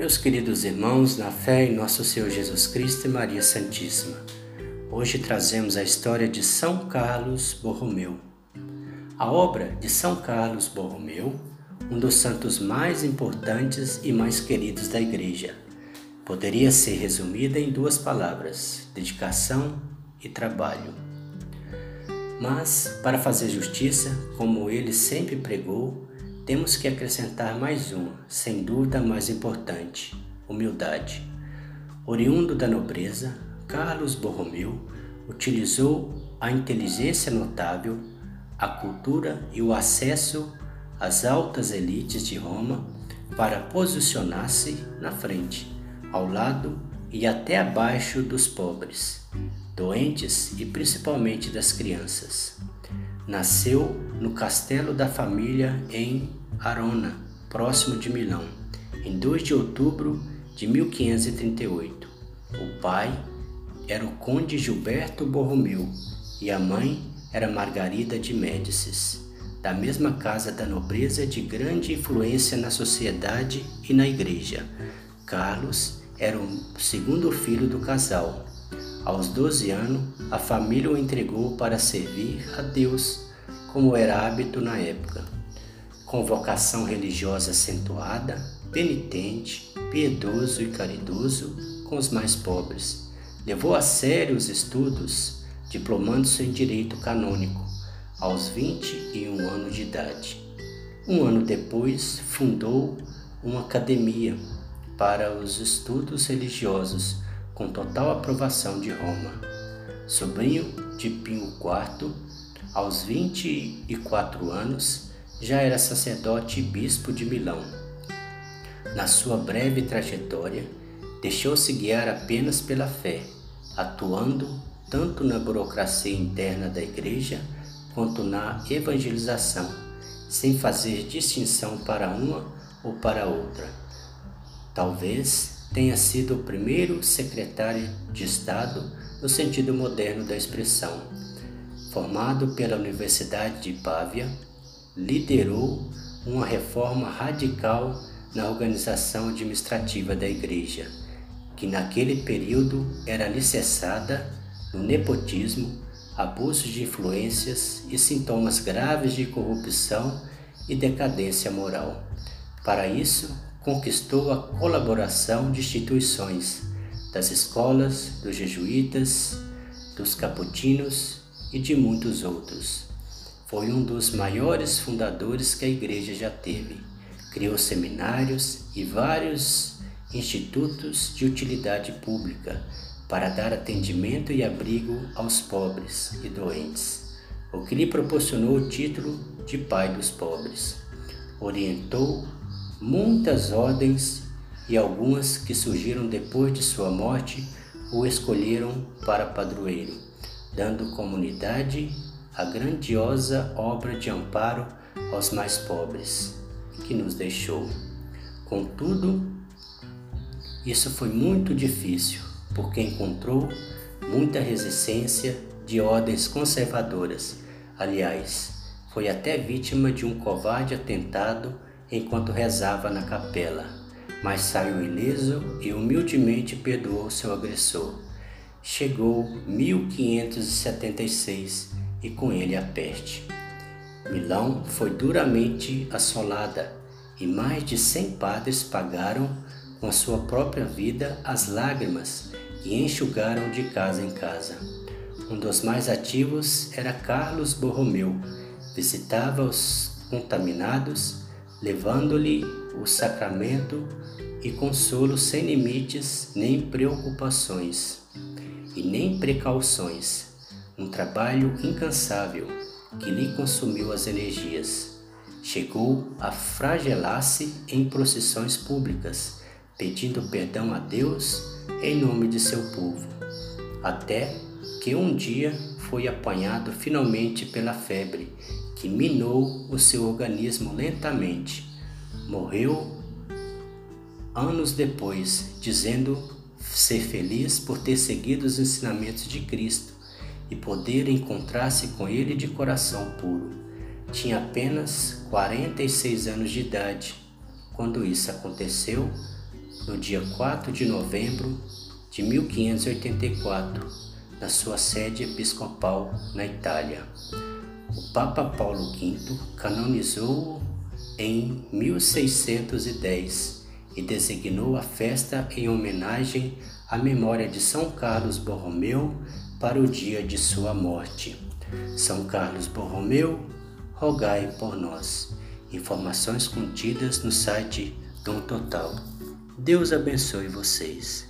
Meus queridos irmãos, na fé em nosso Senhor Jesus Cristo e Maria Santíssima, hoje trazemos a história de São Carlos Borromeu. A obra de São Carlos Borromeu, um dos santos mais importantes e mais queridos da Igreja, poderia ser resumida em duas palavras: dedicação e trabalho. Mas, para fazer justiça, como ele sempre pregou, temos que acrescentar mais uma, sem dúvida mais importante: humildade. Oriundo da nobreza, Carlos Borromeu utilizou a inteligência notável, a cultura e o acesso às altas elites de Roma para posicionar-se na frente, ao lado e até abaixo dos pobres, doentes e principalmente das crianças. Nasceu no castelo da família em Arona, próximo de Milão, em 2 de outubro de 1538. O pai era o conde Gilberto Borromeu e a mãe era Margarida de Médicis, da mesma casa da nobreza de grande influência na sociedade e na igreja. Carlos era o segundo filho do casal. Aos 12 anos, a família o entregou para servir a Deus, como era hábito na época com vocação religiosa acentuada, penitente, piedoso e caridoso com os mais pobres. Levou a sério os estudos, diplomando-se em direito canônico aos 21 anos de idade. Um ano depois, fundou uma academia para os estudos religiosos com total aprovação de Roma. Sobrinho de Pio IV, aos 24 anos, já era sacerdote e bispo de Milão. Na sua breve trajetória, deixou-se guiar apenas pela fé, atuando tanto na burocracia interna da Igreja quanto na evangelização, sem fazer distinção para uma ou para outra. Talvez tenha sido o primeiro secretário de Estado no sentido moderno da expressão. Formado pela Universidade de Pávia, liderou uma reforma radical na organização administrativa da Igreja, que naquele período era alicerçada no nepotismo, abuso de influências e sintomas graves de corrupção e decadência moral. Para isso, conquistou a colaboração de instituições, das escolas, dos jesuítas, dos caputinos e de muitos outros. Foi um dos maiores fundadores que a igreja já teve. Criou seminários e vários institutos de utilidade pública para dar atendimento e abrigo aos pobres e doentes, o que lhe proporcionou o título de Pai dos Pobres. Orientou muitas ordens e algumas que surgiram depois de sua morte o escolheram para padroeiro, dando comunidade a grandiosa obra de amparo aos mais pobres que nos deixou. Contudo, isso foi muito difícil, porque encontrou muita resistência de ordens conservadoras. Aliás, foi até vítima de um covarde atentado enquanto rezava na capela, mas saiu ileso e humildemente perdoou seu agressor. Chegou 1576 e com ele a peste. Milão foi duramente assolada e mais de cem padres pagaram com a sua própria vida as lágrimas que enxugaram de casa em casa. Um dos mais ativos era Carlos Borromeu. Visitava os contaminados, levando-lhe o sacramento e consolo sem limites nem preocupações e nem precauções um trabalho incansável que lhe consumiu as energias. Chegou a fragelar-se em procissões públicas, pedindo perdão a Deus em nome de seu povo, até que um dia foi apanhado finalmente pela febre, que minou o seu organismo lentamente. Morreu anos depois, dizendo ser feliz por ter seguido os ensinamentos de Cristo e poder encontrar-se com ele de coração puro. Tinha apenas 46 anos de idade quando isso aconteceu, no dia 4 de novembro de 1584, na sua sede episcopal na Itália. O Papa Paulo V canonizou-o em 1610 e designou a festa em homenagem à memória de São Carlos Borromeu para o dia de sua morte. São Carlos Borromeu, rogai por nós. Informações contidas no site Dom Total. Deus abençoe vocês.